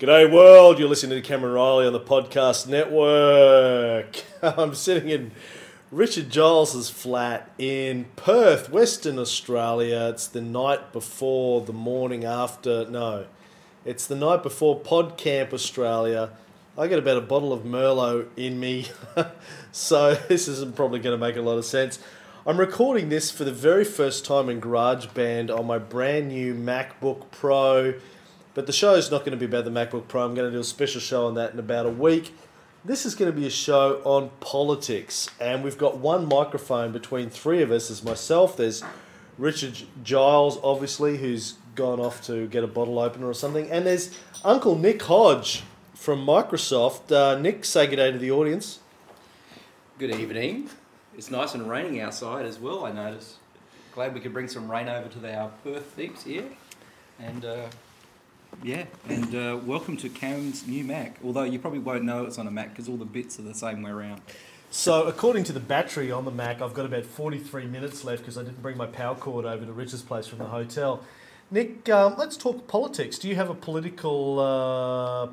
G'day world, you're listening to Cameron Reilly on the podcast network. I'm sitting in Richard Giles's flat in Perth, Western Australia. It's the night before, the morning after, no, it's the night before PodCamp Australia. I got about a bottle of Merlot in me, so this isn't probably going to make a lot of sense. I'm recording this for the very first time in GarageBand on my brand new MacBook Pro. But the show is not going to be about the MacBook Pro. I'm going to do a special show on that in about a week. This is going to be a show on politics, and we've got one microphone between three of us. There's myself, there's Richard Giles, obviously, who's gone off to get a bottle opener or something, and there's Uncle Nick Hodge from Microsoft. Uh, Nick, say good day to the audience. Good evening. It's nice and raining outside as well, I notice. Glad we could bring some rain over to our Perth peeps here. And uh, yeah, and uh, welcome to Cam's new Mac. Although you probably won't know it's on a Mac because all the bits are the same way around. So, according to the battery on the Mac, I've got about 43 minutes left because I didn't bring my power cord over to Richard's place from the hotel. Nick, um, let's talk politics. Do you have a political uh,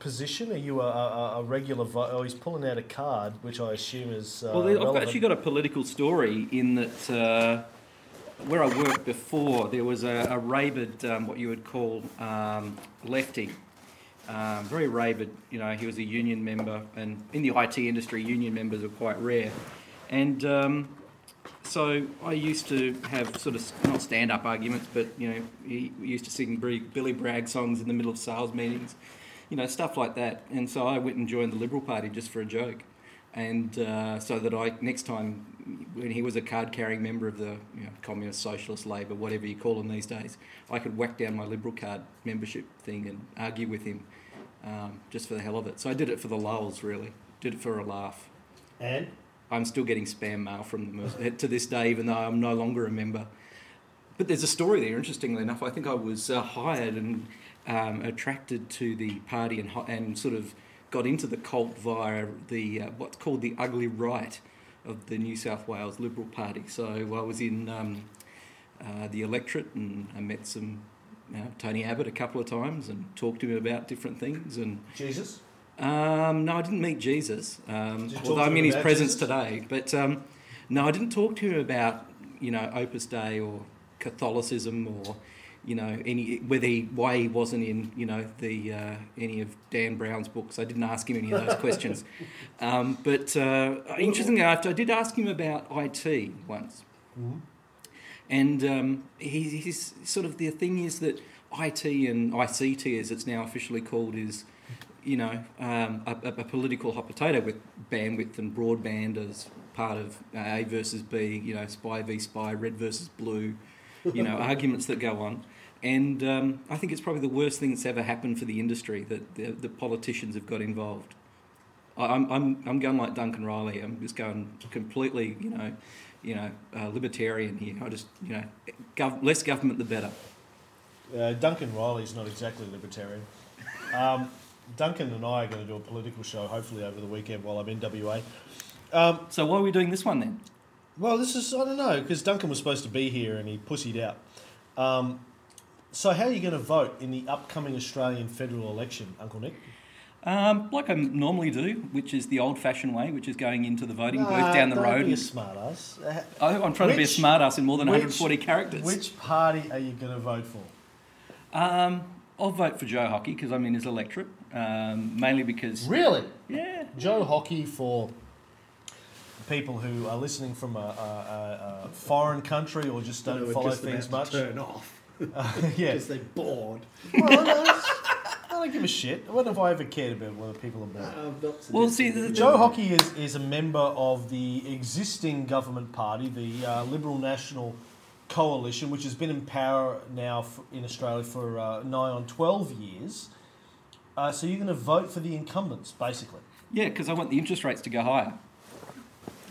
position? Are you a, a, a regular? Oh, he's pulling out a card, which I assume is. Uh, well, I've relevant. actually got a political story in that uh, where I worked before, there was a, a rabid, um, what you would call um, lefty. Um, very rabid, you know, he was a union member, and in the IT industry, union members are quite rare. And um, so I used to have sort of not stand up arguments, but you know, he used to sing Billy Bragg songs in the middle of sales meetings, you know, stuff like that. And so I went and joined the Liberal Party just for a joke and uh, so that I next time when he was a card carrying member of the you know, communist, socialist, Labor, whatever you call them these days, I could whack down my Liberal card membership thing and argue with him um, just for the hell of it. So I did it for the lulls, really. Did it for a laugh. And I'm still getting spam mail from them to this day, even though I'm no longer a member. But there's a story there. Interestingly enough, I think I was uh, hired and um, attracted to the party and, and sort of got into the cult via the uh, what's called the ugly right of the New South Wales Liberal Party. So I was in um, uh, the electorate and I met some you know, Tony Abbott a couple of times and talked to him about different things and Jesus. Um, no, I didn't meet Jesus. Um, although I'm in his presence Jesus? today, but um, no, I didn't talk to him about you know Opus Dei or Catholicism or you know, any whether he, why he wasn't in, you know, the uh, any of Dan Brown's books. I didn't ask him any of those questions. Um, but uh, interestingly enough, I did ask him about IT once, mm-hmm. and um, he, he's sort of the thing is that IT and ICT, as it's now officially called, is you know um, a, a, political hot potato with bandwidth and broadband as part of A versus B. You know, spy v spy, red versus blue you know, arguments that go on. And um, I think it's probably the worst thing that's ever happened for the industry that the, the politicians have got involved. I'm, I'm, I'm going like Duncan Riley. I'm just going completely, you know, you know, uh, libertarian here. I just, you know, gov- less government the better. Uh, Duncan Riley's not exactly libertarian. Um, Duncan and I are going to do a political show, hopefully over the weekend while I'm in WA. Um, so why are we doing this one then? Well, this is I don't know because Duncan was supposed to be here and he pussied out. Um, so how are you going to vote in the upcoming Australian federal election, Uncle Nick? Um, like I normally do, which is the old-fashioned way, which is going into the voting booth down the don't road. Be a smartass. I, I'm trying to be a smartass in more than which, 140 characters. Which party are you going to vote for? Um, I'll vote for Joe Hockey because I'm in his electorate, um, mainly because really, yeah, Joe Hockey for people who are listening from a, a, a foreign country or just don't no, follow just things much. turn off. Uh, yeah, because they're bored. Well, no, I don't give a shit. When have I ever cared about whether people are bored? Uh, well, see, the, Joe Hockey is, is a member of the existing government party, the uh, Liberal National Coalition, which has been in power now for, in Australia for uh, nigh on 12 years. Uh, so you're going to vote for the incumbents, basically. Yeah, because I want the interest rates to go higher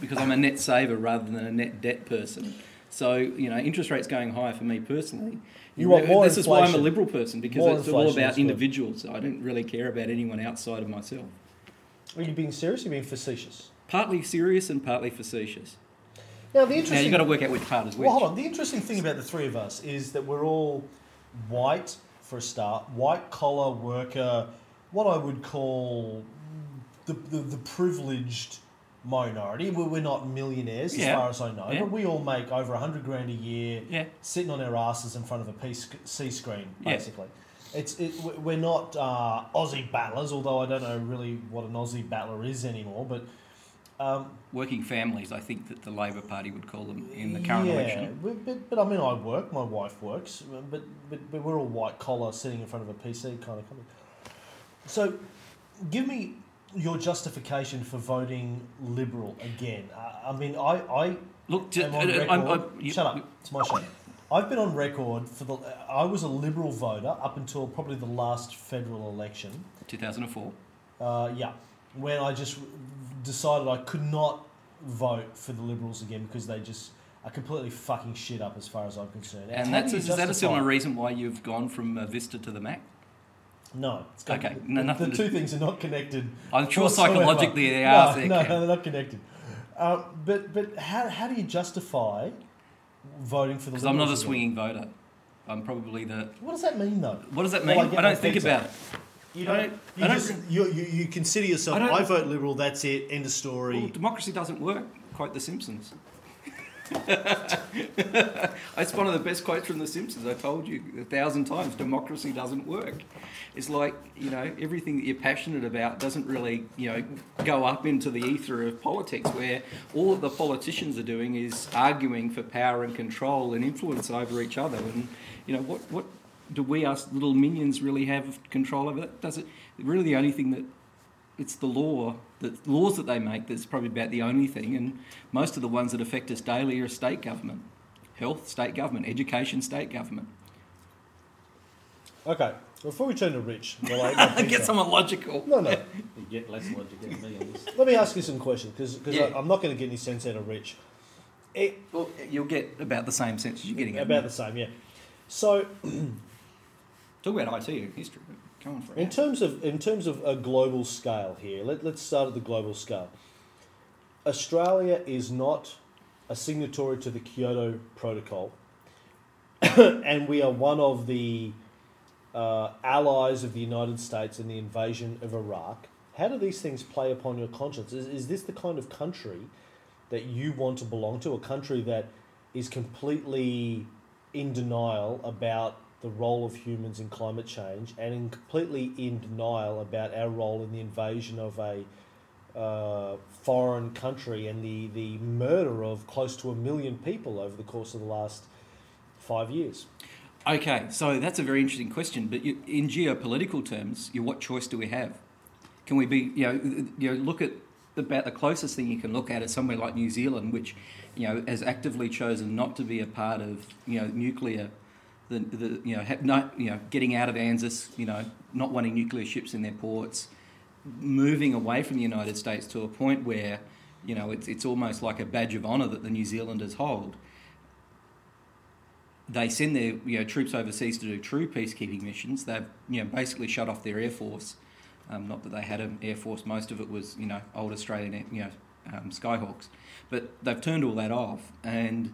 because I'm a net saver rather than a net debt person. So you know, interest rates going higher for me personally. You want more This inflation. is why I'm a liberal person because more it's all about individuals. I don't really care about anyone outside of myself. Are you being serious? Or are you being facetious? Partly serious and partly facetious. Now the interesting. Now you've got to work out which part is which. Well, hold on. The interesting thing about the three of us is that we're all white, for a start, white collar worker, what I would call the, the, the privileged minority. We're, we're not millionaires as Yeah. far as I know, Yeah. but we all make over 100 grand a year Yeah. sitting on our asses in front of a PC screen, basically. It's it, we- we're not uh, Aussie battlers, although I don't know really what an Aussie battler is anymore. But um, Working families, I think that the Labor Party would call them in the current yeah, election. But, but, but I mean, I work. My wife works. But, but but we're all white collar, sitting in front of a PC kind of company. So, give me your justification for voting Liberal again. Uh, I mean, I I Look, am on uh, record. I'm- I'm- you- shut up. It's my show. I've been on record for the. I was a Liberal voter up until probably the last federal election. 2004. Uh, yeah, when I just decided I could not vote for the Liberals again because they just are completely fucking shit up as far as I'm concerned. And how that's is that a similar reason why you've gone from uh, Vista to the Mac? No, it's got, Okay, the- no, the, nothing to- two things are not connected. I'm sure whatsoever. psychologically they no, are. No, there, no, they're not connected. Um, but but how, how do you justify voting for the? Because I'm not a Liberals again? swinging voter. I'm probably the. What does that mean though? What does that Well, mean? I I don't think about it. You don't. don't- You, I don't- just, you, you, you consider yourself. I I, vote Liberal. That's it. End of story. Well, democracy doesn't work. Quote The Simpsons. That's one of the best quotes from The Simpsons. I told you a thousand times democracy doesn't work. It's like, you know, everything that you're passionate about doesn't really, you know, go up into the ether of politics where all that the politicians are doing is arguing for power and control and influence over each other. And, you know, what, what do we, us little minions, really have control over? Does it really the only thing that it's the law, the laws that they make that's probably about the only thing, and most of the ones that affect us daily are state government, health, state government, education, state government. Okay. Before we turn to Rich, well, I, I Get someone logical. No, no. You get less logic than me on this. Let me ask you some questions because Yeah. I'm not going to get any sense out of Rich. It, Well, you'll get about the same sense as you're getting. about the same, yeah. So, Talk about IT and history. In terms of in terms of a global scale here, let, let's start at the global scale. Australia is not a signatory to the Kyoto Protocol, and we are one of the uh, allies of the United States in the invasion of Iraq. How do these things play upon your conscience? Is, is this the kind of country that you want to belong to? A country that is completely in denial about the role of humans in climate change and in completely in denial about our role in the invasion of a uh, foreign country and the, the murder of close to a million people over the course of the last five years. Okay, so that's a very interesting question. But you, in geopolitical terms, you, what choice do we have? Can we be, you know, you know, look at about the closest thing you can look at is somewhere like New Zealand, which, you know, has actively chosen not to be a part of, you know, nuclear, the, the you know, not, you know, getting out of ANZUS, you know, not wanting nuclear ships in their ports, moving away from the United States to a point where, you know, it's it's almost like a badge of honour that the New Zealanders hold they send their you know, troops overseas to do true peacekeeping missions. They've you know, basically shut off their air force. Um, not that they had an air force; most of it was you know old Australian you know um, Skyhawks, but they've turned all that off and.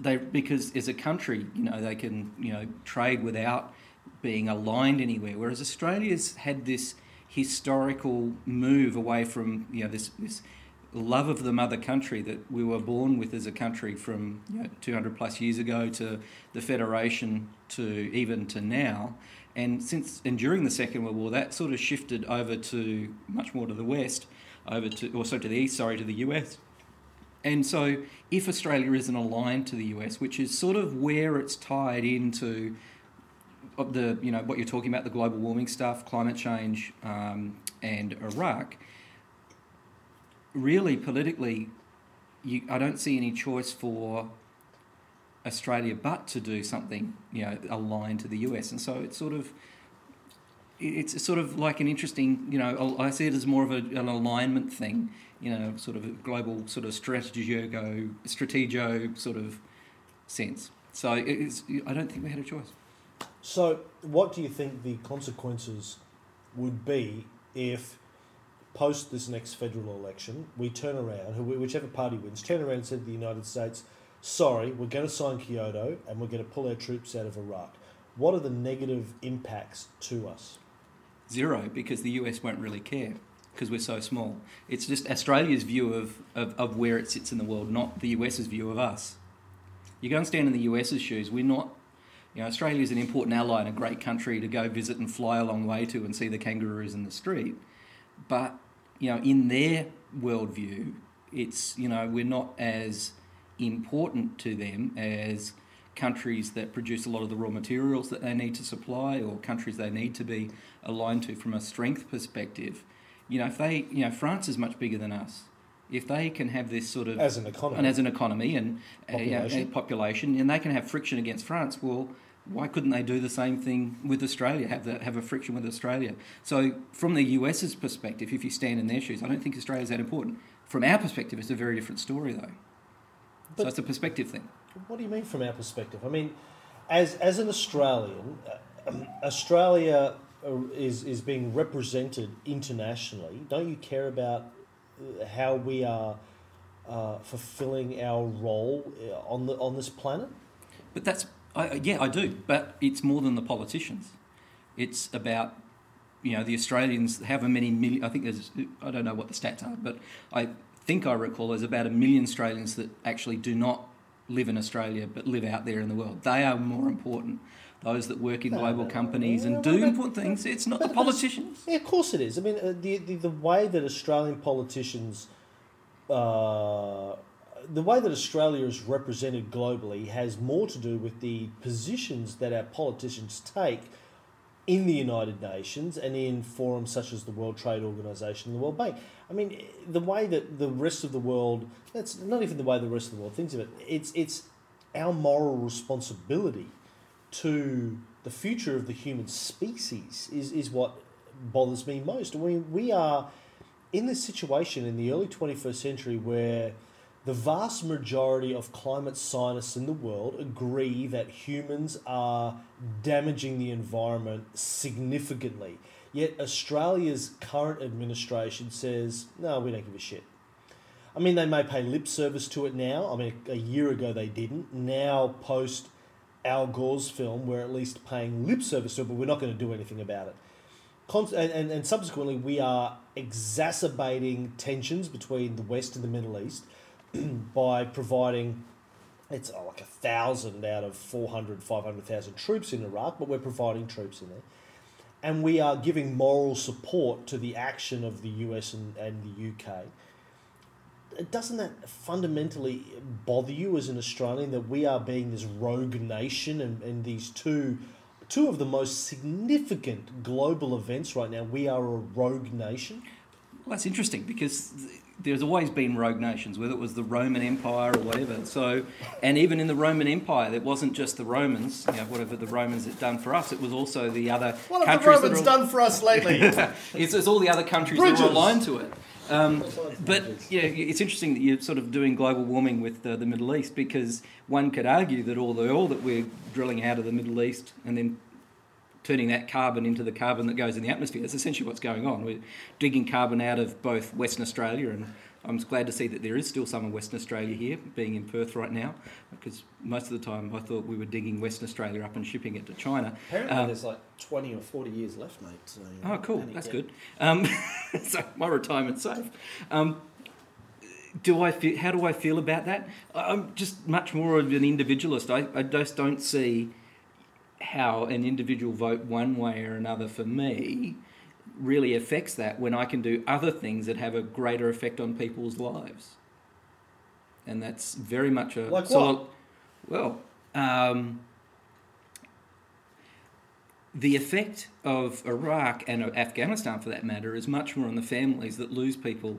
They, because as a country, you know, they can, you know, trade without being aligned anywhere. Whereas Australia's had this historical move away from, you know, this, this love of the mother country that we were born with as a country from you know, 200 plus years ago to the Federation to even to now. And since and during the Second World War, that sort of shifted over to much more to the west, over to or sorry to the east, sorry to the US. And so, if Australia isn't aligned to the US, which is sort of where it's tied into the you know what you're talking about the global warming stuff, climate change, um, and Iraq really politically, you, I don't see any choice for Australia but to do something you know aligned to the US, and so it's sort of it's sort of like an interesting you know I see it as more of a, an alignment thing, you know, sort of a global sort of strategio strategio sort of sense. So it's I don't think we had a choice. So, what do you think the consequences would be if, post this next federal election, we turn around, whichever party wins, turn around and said to the United States, sorry, we're going to sign Kyoto and we're going to pull our troops out of Iraq. What are the negative impacts to us? Zero, because the US won't really care because we're so small. It's just Australia's view of, of, of where it sits in the world, not the US's view of us. You go and stand in the US's shoes, we're not, you know, Australia is an important ally and a great country to go visit and fly a long way to and see the kangaroos in the street. But, you know, in their worldview, it's, you know, we're not as important to them as countries that produce a lot of the raw materials that they need to supply or countries they need to be aligned to from a strength perspective. You know, if they, you know, France is much bigger than us. If they can have this sort of As an economy. and as an economy and uh, you know, Population. a population, and they can have friction against France, well, why couldn't they do the same thing with Australia? Have the, have a friction with Australia. So, from the US's perspective, if you stand in their shoes, I don't think Australia's that important. From our perspective, it's a very different story, though. But- so it's a perspective thing. What do you mean from our perspective? I mean, as as an Australian, uh, Australia uh, is is being represented internationally. Don't you care about uh, how we are uh, fulfilling our role on the on this planet? But that's, I, yeah, I do. But it's more than the politicians. It's about, you know, the Australians, however many million, I think there's, I don't know what the stats are, but I think I recall there's about a million Australians that actually do not live in Australia but live out there in the world. They are more important. Those that work in global companies and do important things. It's not the politicians. Yeah, of course it is. I mean, uh, the, the the way that Australian politicians, uh, the way that Australia is represented globally has more to do with the positions that our politicians take in the United Nations and in forums such as the World Trade Organization and the World Bank. I mean, the way that the rest of the world, that's not even the way the rest of the world thinks of it, it's, it's our moral responsibility to the future of the human species is, is what bothers me most. Mean, we are in this situation in the early 21st century where the vast majority of climate scientists in the world agree that humans are damaging the environment significantly. Yet Australia's current administration says, no, we don't give a shit. I mean, they may pay lip service to it now. I mean, a year ago they didn't. Now, post Al Gore's film, we're at least paying lip service to it, but we're not going to do anything about it. And, and, and subsequently, we are exacerbating tensions between the West and the Middle East by providing, it's oh, like a thousand out of 400, 500,000 troops in Iraq, but we're providing troops in there. And we are giving moral support to the action of the US and, and the UK doesn't that fundamentally bother you as an Australian that we are being this rogue nation and, and these two two of the most significant global events right now we are a rogue nation Well, that's interesting because there's always been rogue nations, whether it was the Roman Empire or whatever. So, and even in the Roman Empire, it wasn't just the Romans, you know, whatever the Romans had done for us. It was also the other what have the countries. that Romans all- done for us lately It's, it's all the other countries that Bridges. are aligned to it. Um, but yeah, it's interesting that you're sort of doing global warming with uh, the Middle East because one could argue that all the oil that we're drilling out of the Middle East and then turning that carbon into the carbon that goes in the atmosphere. That's essentially what's going on. We're digging carbon out of both Western Australia and I'm glad to see that there is still some in Western Australia here, being in Perth right now, because most of the time I thought we were digging Western Australia up and shipping it to China. Apparently, Um, there's like 20 or 40 years left, mate. So, Oh, cool. That's yeah. good. Um, so my retirement's safe. Um, do I feel, how do I feel about that? I'm just much more of an individualist. I, I just don't see how an individual vote one way or another for me really affects that when I can do other things that have a greater effect on people's lives. And that's very much a Like what? well, um, the effect of Iraq and of Afghanistan, for that matter, is much more on the families that lose people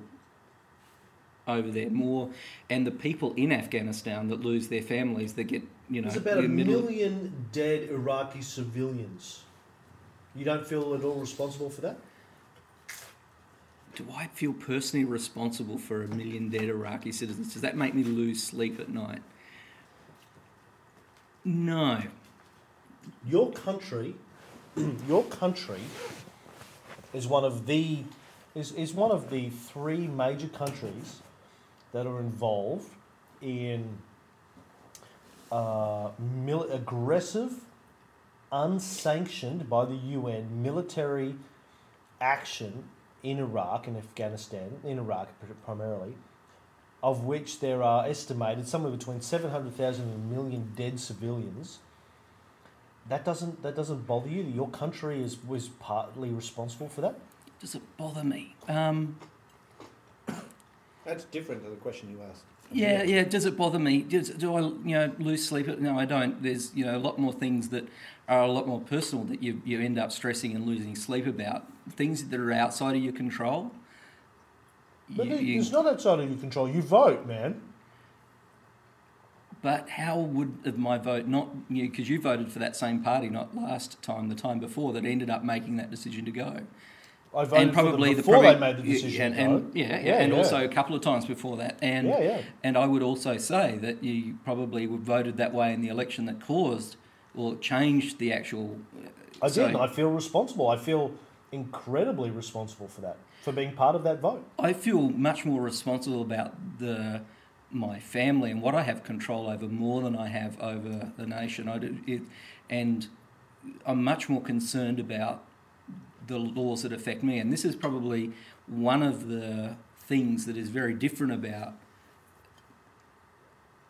over there more, and the people in Afghanistan that lose their families that get you know there's about a million dead Iraqi civilians you don't feel at all responsible for that Do I feel personally responsible for a million dead Iraqi citizens? Does that make me lose sleep at night? No. your country your country is one of the is, is one of the three major countries that are involved in uh, mil- aggressive, unsanctioned by the UN military action in Iraq and Afghanistan, in Iraq primarily, of which there are estimated somewhere between 700,000 and a million dead civilians. That doesn't that doesn't bother you. Your country is was partly responsible for that. Does it bother me? Um, That's different to the question you asked. yeah, yeah. Does it bother me? Does, do I, you know, lose sleep? No, I don't. There's, you know, a lot more things that are a lot more personal that you you end up stressing and losing sleep about. Things that are outside of your control. But You- you- it's not outside of your control. You vote, man. But how would my vote not you because you voted for that same party not last time the time before that ended up making that decision to go I voted and probably for them the before probably, they made the decision. and, and vote. yeah, yeah, and also a couple of times before that and yeah, yeah. and I would also say that you probably would voted that way in the election that caused or changed the actual I so- did. I feel responsible. I feel incredibly responsible for that, for being part of that vote. I feel much more responsible about the my family and what I have control over more than I have over the nation. I do, it, and I'm much more concerned about the laws that affect me. And this is probably one of the things that is very different about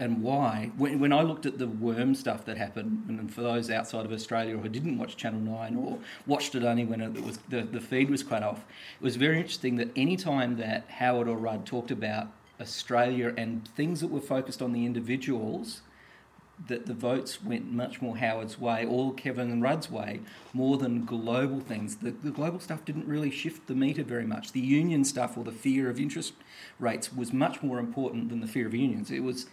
and why. When, when I looked at the worm stuff that happened, and for those outside of Australia who didn't watch Channel 9 or watched it only when it was, the, the feed was cut off, it was very interesting that any time that Howard or Rudd talked about Australia and things that were focused on the individuals, that the votes went much more Howard's way or Kevin and Rudd's way more than global things. The, the global stuff didn't really shift the meter very much. The union stuff or the fear of interest rates was much more important than the fear of unions. It was,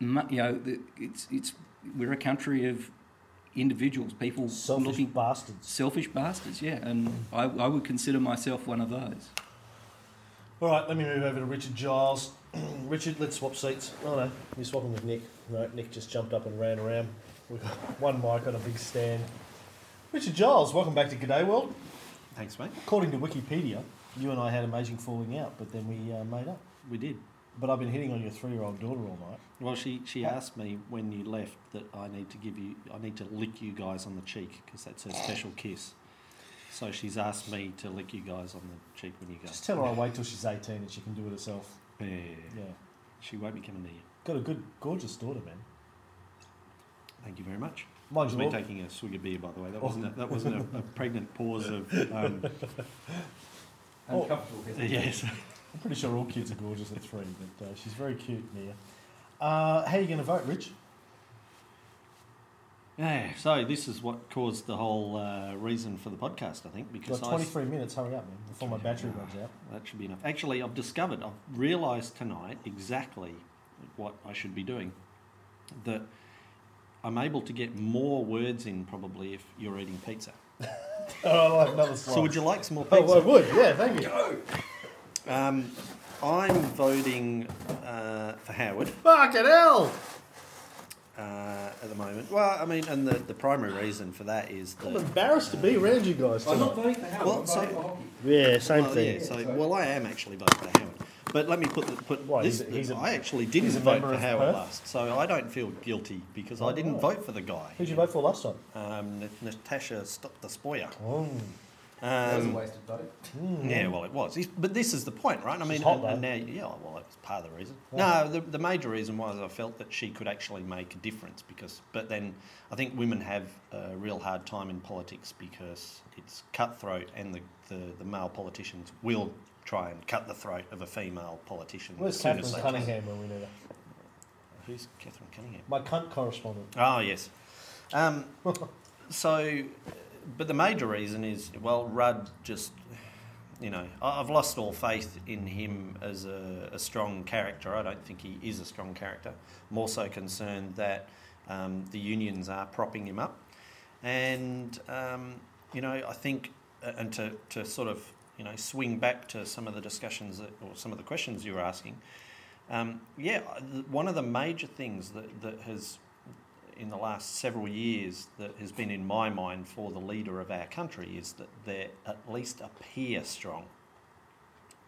you know, it's it's we're a country of individuals, people Selfish looking bastards. selfish bastards. Yeah, and I, I would consider myself one of those. All right, let me move over to Richard Giles. Richard, let's swap seats. Oh no, you're swapping with Nick. No, Nick just jumped up and ran around. We've got one mic on a big stand. Richard Giles, welcome back to G'day World. Thanks, mate. According to Wikipedia, you and I had amazing falling out, but then we uh, made up. We did. But I've been hitting on your three-year-old daughter all night. Well, she, she asked me when you left that I need to give you, I need to lick you guys on the cheek because that's her special kiss. So she's asked me to lick you guys on the cheek when you go. Just tell her I'll wait till she's 18 and she can do it herself. Yeah, Yeah. she won't be coming near you. Got a good, gorgeous daughter, man. Thank you very much. Mind I've you, been all- taking a swig of beer, by the way. That wasn't a, that wasn't a, a pregnant pause of um, Oh. Uncomfortable. yes. I'm pretty sure all kids are gorgeous at three, but uh, she's very cute, Mia. Uh, how are you going to vote, Rich? Yeah. So this is what caused the whole uh, reason for the podcast, I think, You've because got I 23 minutes, hurry up, man, before my battery runs out. That should be enough. Actually, I've discovered, I've realised tonight exactly what I should be doing. That I'm able to get more words in probably if you're eating pizza. Oh, I'll have another slide. So would you like some more pizza? Oh, I would, yeah, thank you. Um, I'm voting uh, for Howard Fucking hell! At the moment. Well, I mean, and the, the primary reason for that is that, I'm that. embarrassed to be around you guys. I'm not voting for Howard. Well, I'm so- voting for Hockey. Yeah, same well, thing. yeah, so well, I am actually voting for Howard, but let me put the, put Why, this. he's a- he's a- I actually didn't a vote member for of Howard Perth? last, so I don't feel guilty because I didn't Oh. vote for the guy. Who'd you vote for last time? Um, Nat- Natasha Despoja. the Spoiler. was a Um, wasted vote. yeah, well, it was. But this is the point, right? I mean, hot, and, and now, yeah, well, that's part of the reason. No, the, the major reason was I felt that she could actually make a difference because, but then I think women have a real hard time in politics because it's cutthroat and the, the, the male politicians will try and cut the throat of a female politician. Where's Catherine Cunningham when we need her? Who's Catherine Cunningham? My cunt correspondent. Oh, yes. Um, so, but the major reason is, well, Rudd just, you know, I've lost all faith in him as a, a strong character. I don't think he is a strong character. I'm also concerned that um, the unions are propping him up. And, um, you know, I think, and to, to sort of, you know, swing back to some of the discussions that, or some of the questions you were asking, um, yeah, one of the major things that, that has in the last several years that has been in my mind for the leader of our country is that they at least appear strong.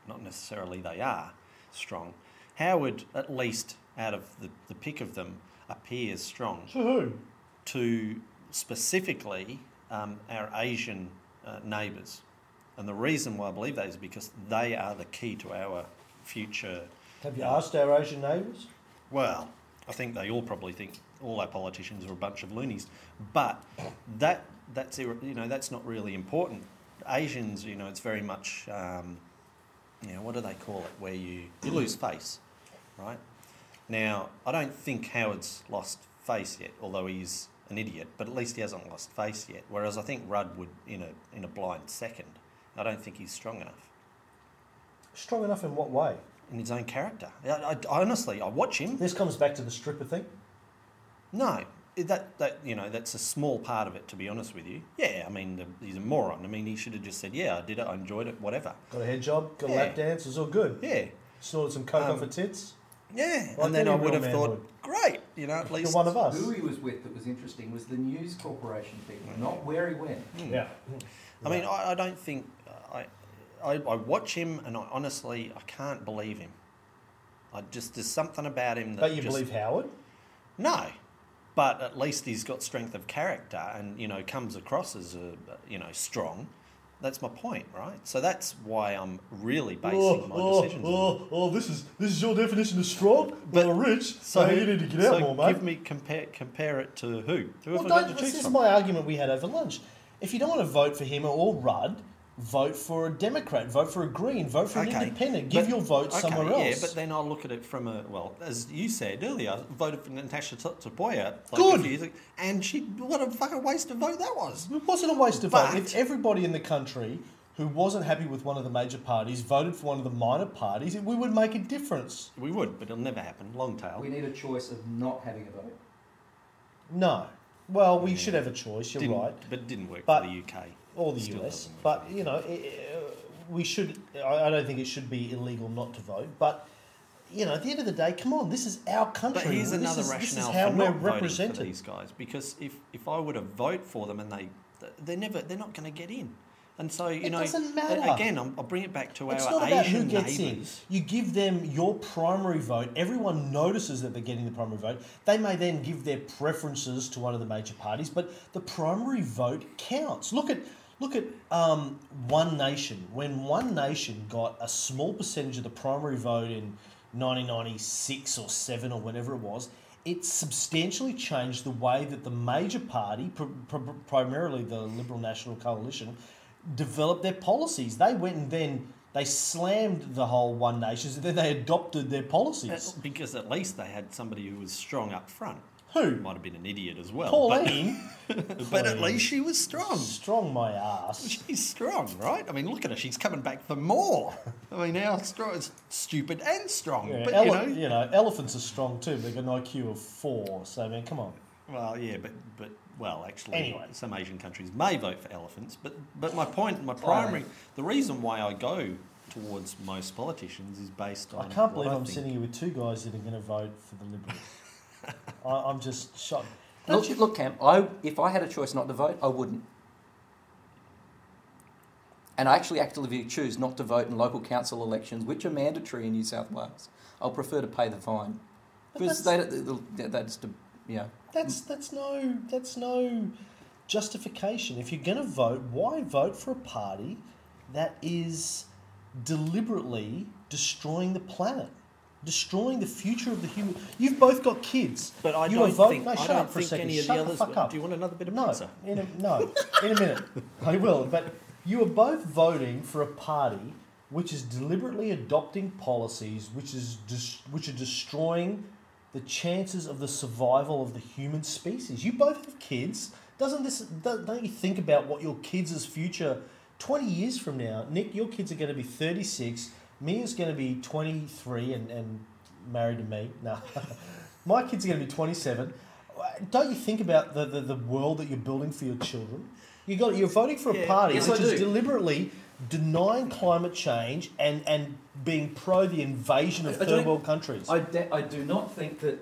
Not necessarily they are strong. Howard, at least out of the, the pick of them, appears strong To who? to specifically um, our Asian uh, neighbours. And the reason why I believe that is because they are the key to our future. Have you asked our Asian neighbours? Well, I think they all probably think all our politicians are a bunch of loonies, but that that's you know that's not really important. Asians, you know, it's very much um, you know what do they call it where you you lose face, right? Now I don't think Howard's lost face yet, although he's an idiot, but at least he hasn't lost face yet. Whereas I think Rudd would in a in a blind second. I don't think he's strong enough Strong enough in what way? In his own character. I, I, honestly, I watch him. This comes back to the stripper thing. No, that that you know that's a small part of it. To be honest with you, yeah. I mean, the, he's a moron. I mean, he should have just said, "Yeah, I did it. I enjoyed it. Whatever." Got a head job, got a lap dance, it was all good. Yeah, Snorted some coke Um, off her tits. yeah. Like and then I would have thought, would. great. You know, at You're least one of us. Who he was with that was interesting was the News Corporation people, not where he went. Hmm. Yeah. I mean, I, I don't think I, I I watch him, and I honestly I can't believe him. I just there's something about him that. But you just- believe Howard? No, but at least he's got strength of character, and you know comes across as a you know strong. That's my point, right? So that's why I'm really basing oh, my oh, decisions. on oh, oh, this is this is your definition of strong, But- rich. So So you need to get out more, mate. Give me compare compare it to who? Who well, have I got don't, this is from? my argument we had over lunch. If you don't want to vote for him or Rudd, vote for a Democrat, vote for a Green, vote for an Okay, independent. Give but- your vote okay, somewhere else. Yeah, but then I'll look at it from a well, as you said earlier, I voted for Natasha Despoja like Good. a years and she what a fucking waste of vote that was. It wasn't a waste of But- vote. If everybody in the country who wasn't happy with one of the major parties voted for one of the minor parties, we would make a difference. We would, but it'll never happen. Long tail. We need a choice of not having a vote. No. Well, we should have a choice. You're Didn't- right. but it didn't work But- for the UK. Or the Still US. But, you know, i- i- we should. I I don't think it should be illegal not to vote. But, you know, at the end of the day, come on, this is our country. But here's This another is, rationale This is how for we're not voting for these guys. Because if, if I were to vote for them and they they're never they're not going to get in, and so you It know doesn't matter. again I'm, I'll bring it back to It's our not about Asian who gets neighbours. in. You give them your primary vote. Everyone notices that they're getting the primary vote. They may then give their preferences to one of the major parties, but the primary vote counts. Look at look at um, One Nation. When One Nation got a small percentage of the primary vote in 1996 or seven or whenever it was. It substantially changed the way that the major party, pr- pr- primarily the Liberal National Coalition, developed their policies. They went and then they slammed the whole One Nation, and then they adopted their policies. Because at least they had somebody who was strong up front. Who? Might have been an idiot as well. Pauline. But, but at least she was strong. Strong my ass. She's strong, right? I mean, look at her. She's coming back for more. I mean, how strong? It's stupid and strong. Yeah, but ele- you know, you know, elephants are strong too. They've got an IQ of four. So, I mean, come on. Well, yeah, but but well, actually, Anyway. some Asian countries may vote for elephants. But but my point, my primary, the reason why I go towards most politicians is based on. I can't believe I I'm think. sitting here with two guys that are going to vote for the Liberals. I, I'm just shocked. Look, you- look, Cam. I if I had a choice not to vote, I wouldn't. And I actually actively choose not to vote in local council elections, which are mandatory in New South Wales. I'll prefer to pay the fine because that's- they, they, that's know. That's that's no that's no justification. If you're going to vote, why vote for a party that is deliberately destroying the planet, destroying the future of the human? You've both got kids. But I you don't are vote- think, no, I shut don't up for a think second. any of Shut the the others. fuck would. up. Do you want another bit of No, pizza? in a, no, in a minute. I will. But you are both voting for a party which is deliberately adopting policies which is dis- which are destroying the chances of the survival of the human species. You both have kids. Doesn't this? Don't don't you think about what your kids' future? Twenty years from now, Nick, your kids are going to be thirty-six. Mia's going to be twenty-three and, and married to me. No, my kids are going to be twenty-seven. Don't you think about the, the, the world that you're building for your children? You got you're voting for a Yeah, party yes, which is deliberately denying climate change and, and being pro the invasion of I third world countries. I, de- I do not think that.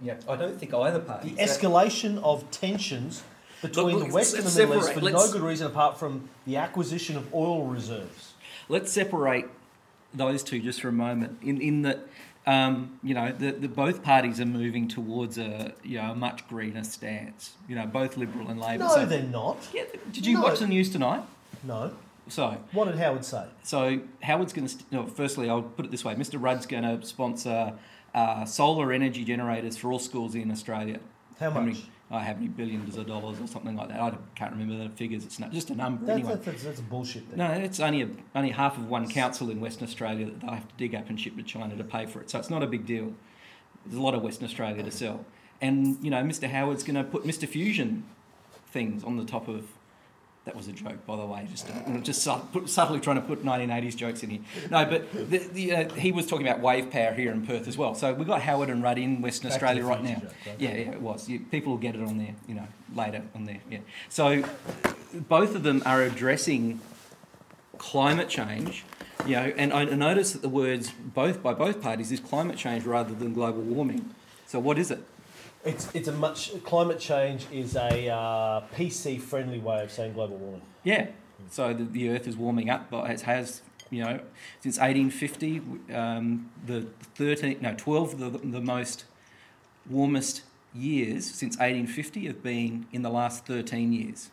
Yeah, I don't think either party. the escalation of tensions between look, the West and the Middle East for no let's- good reason apart from the acquisition of oil reserves. Let's separate those two just for a moment. In in that um, you know, the, the both parties are moving towards a you know a much greener stance. You know, both Liberal and Labor. No, So- they're not. Yeah, did you No. watch the news tonight? No. So, What did Howard say? so Howard's going to. St- no, firstly, I'll put it this way: Mr. Rudd's going to sponsor uh, solar energy generators for all schools in Australia. How How much? many, uh, how many billions of dollars or something like that? I can't remember the figures. It's not, just a number That's, anyway. that's, that's bullshit. No, it's only a, only half of one council in Western Australia that they have to dig up and ship to China to pay for it. So it's not a big deal. There's a lot of Western Australia to sell, and you know, Mr. Howard's going to put Mr. Fusion things on the top of. That was a joke, by the way. Just just put, subtly trying to put 1980s jokes in here. No, but the, the, uh, he was talking about wave power here in Perth as well. So we've got Howard and Rudd in Western Back Australia right now. joke, right? Yeah, yeah, it was. You, people will get it on there, you know, later on there. Yeah. So both of them are addressing climate change. You know, and I notice that the words both by both parties is climate change rather than global warming. So what is it? It's it's a much climate change is a uh, PC friendly way of saying global warming. Yeah. So the, the Earth is warming up, but it has you know since 1850 um, the 13 no 12 the, the most warmest years since 1850 have been in the last 13 years.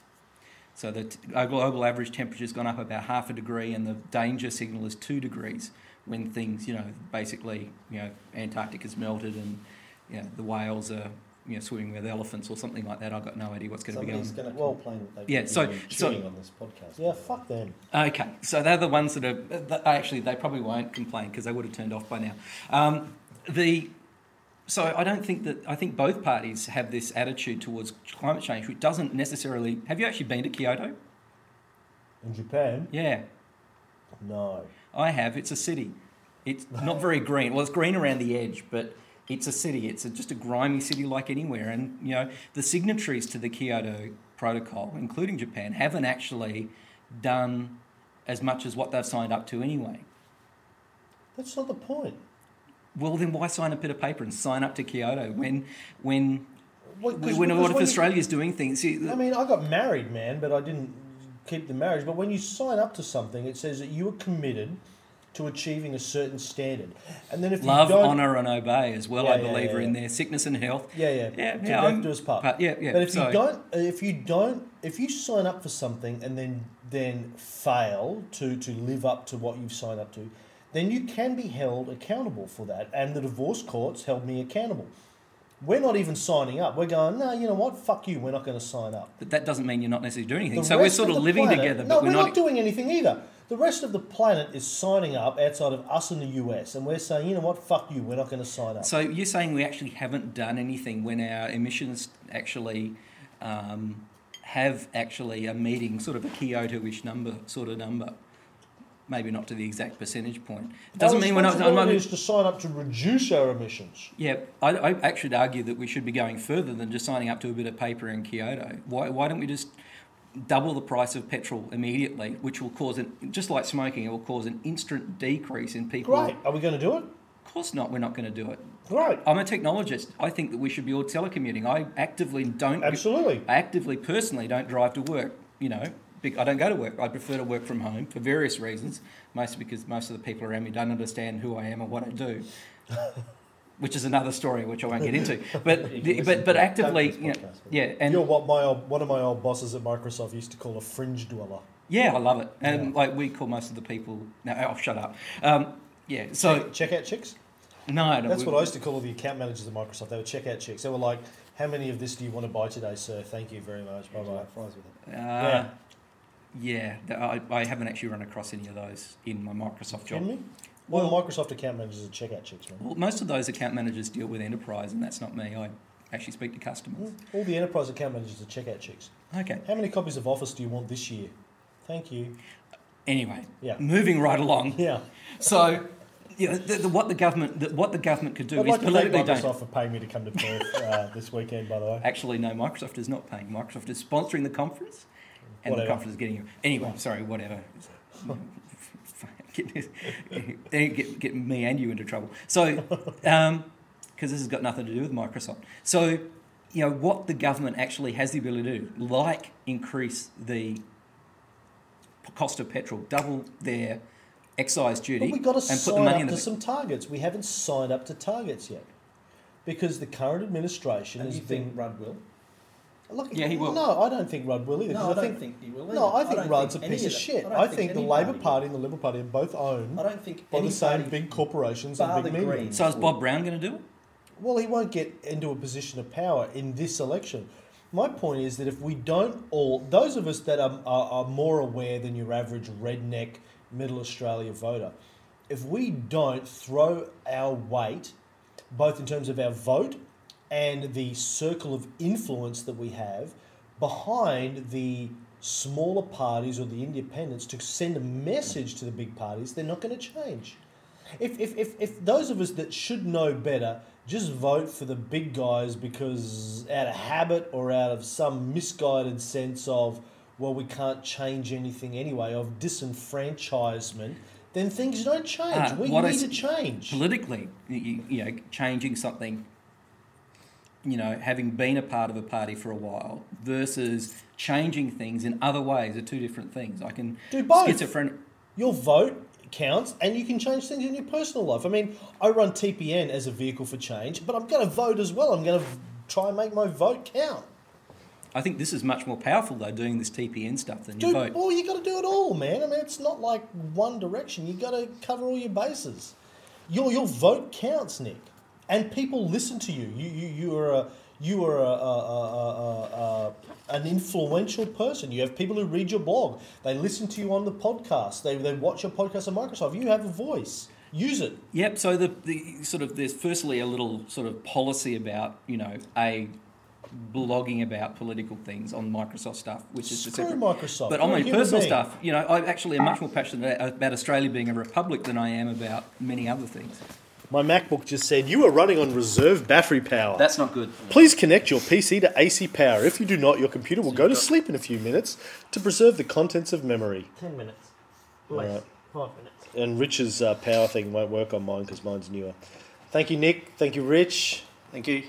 So the global average temperature has gone up about half a degree, and the danger signal is two degrees when things, you know, basically, you know, Antarctica's melted and you know, the whales are, you know, swimming with elephants or something like that. I've got no idea what's going to be going. Somebody's going to Well, complain that yeah, so- so- on this podcast. Yeah, fuck them. Okay, so they're the ones that are. That actually, they probably won't complain because they would have turned off by now. Um, the so I don't think that I think both parties have this attitude towards climate change, which doesn't necessarily. Have you actually been to Kyoto? In Japan, Yeah, no. I have. It's a city. It's not very green. Well, it's green around the edge, but it's a city. It's a, just a grimy city like anywhere. And you know, the signatories to the Kyoto Protocol, including Japan, haven't actually done as much as what they've signed up to anyway. That's not the point. Well, then why sign a bit of paper and sign up to Kyoto when when 'cause- when a lot of when you- Australia's doing things? See, I mean, I got married, man, but I didn't keep the marriage. But when you sign up to something, it says that you are committed to achieving a certain standard. And then if love, you don't, honour, and obey as well. Yeah, I yeah, believe yeah, are in there. Sickness and health. yeah, yeah, Yeah, to yeah, death do us part. But yeah, yeah. But if so, you don't, if you don't, if you sign up for something and then then fail to to live up to what you've signed up to, then you can be held accountable for that. And the divorce courts held me accountable. We're not even signing up. We're going, no, you know what? Fuck you. We're not going to sign up. but that doesn't mean you're not necessarily doing anything. The so we're sort of, the living planet- together, No, but we're we're not, not. doing anything either. The rest of the planet is signing up outside of us in the US, and we're saying, you know what? Fuck you. We're not going to sign up. so you're saying we actually haven't done anything when our emissions actually um, have actually a meeting, sort of a Kyoto-ish number, sort of number. Maybe not to the exact percentage point. It doesn't mean we're not. Responsibility not is to sign up to reduce our emissions. Yeah, I, I actually argue that we should be going further than just signing up to a bit of paper in Kyoto. Why, why don't we just double the price of petrol immediately, which will cause an just like smoking, it will cause an instant decrease in people. Great. Are we going to do it? Of course not. We're not going to do it. Right. I'm a technologist. I think that we should be all telecommuting. I actively don't. Absolutely. I actively, personally, don't drive to work. You know, I don't go to work. I prefer to work from home for various reasons. Mostly because most of the people around me don't understand who I am or what I do. Which is another story, which I won't get into. But the, but but actively, come you know, yeah. And you're what my old, one of my old bosses at Microsoft used to call a fringe dweller. yeah, I love it. And Yeah. like we call most of the people. No, oh, shut up. Um, yeah, so check, check out chicks. no, no, That's we- what I used to call all the account managers at Microsoft. They were check out chicks. They were like, "How many of this do you want to buy today, sir? Thank you very much. Bye bye." like fries with it? Uh, yeah, th- I, I haven't actually run across any of those in my Microsoft job. Kidding the Microsoft account managers are check out chicks, man. Well, most of those account managers deal with enterprise, and that's not me. I actually speak to customers. All the enterprise account managers are check out chicks. Okay. How many copies of Office do you want this year? Thank you. Anyway, Yeah. moving right along. Yeah. So, you know, the, the, what the government the, what the government could do I'd is like to thank politically Microsoft don't. for paying me to come to Perth uh, this weekend, by the way. Actually, no. Microsoft is not paying. Microsoft is sponsoring the conference, and Whatever. the conference is getting you. Anyway, sorry. Whatever. get, get, get me and you into trouble. So, um, because this has got nothing to do with Microsoft. So, you know, what the government actually has the ability to do, like increase the cost of petrol, double their excise duty But we've got to and put the sign money up in to the. some targets. We haven't signed up to targets yet. Because the current administration And has you think been. Rudd will? Look, Yeah, he will. No, I don't think Rudd will either. 'cause No, I don't think he will. Either. No. I think don't Rudd's think a piece of the- shit. don't I think the Labor. Party and the Liberal Party are both owned I don't think by the same big corporations and big the media. So is. Bob Brown going to do it? Well, he won't get into a position of power in this election. My point is that if we don't all, those of us that are, are, are more aware than your average redneck middle Australia voter, if we don't throw our weight, both in terms of our vote and the circle of influence that we have, behind the smaller parties or the independents to send a message to the big parties, they're not going to change. If, if, if, if those of us that should know better just vote for the big guys because out of habit or out of some misguided sense of, well, we can't change anything anyway, of disenfranchisement, then things don't change. Ah, we need is- to change. politically, you know, changing something, you know, having been a part of a party for a while versus changing things in other ways are two different things. I can Do both. schizophrenic. Your vote counts and you can change things in your personal life. I mean, I run TPN as a vehicle for change, but I'm going to vote as well. I'm going to try and make my vote count. I think this is much more powerful though, doing this TPN stuff than your Dude, vote. well, you got to do it all, man. I mean, it's not like one direction. You got to cover all your bases. Your your vote counts, Nick, and people listen to you. You you you are a you are a, a, a, a, a, an influential person. You have people who read your blog. They listen to you on the podcast. They they watch your podcast on Microsoft. You have a voice. Use it. Yep. So the, the sort of there's firstly a little sort of policy about you know a blogging about political things on Microsoft stuff, which is Screw separate- Microsoft. But on my personal being. stuff, you know, I actually am much more passionate about Australia being a republic than I am about many other things. My MacBook just said you are running on reserve battery power. That's not good. Please connect your PC to AC power. If you do not, your computer will go to sleep in a few minutes to preserve the contents of memory. Ten minutes. Less. Right. Five minutes. And Rich's uh, power thing won't work on mine because mine's newer. Thank you, Nick. Thank you, Rich. Thank you.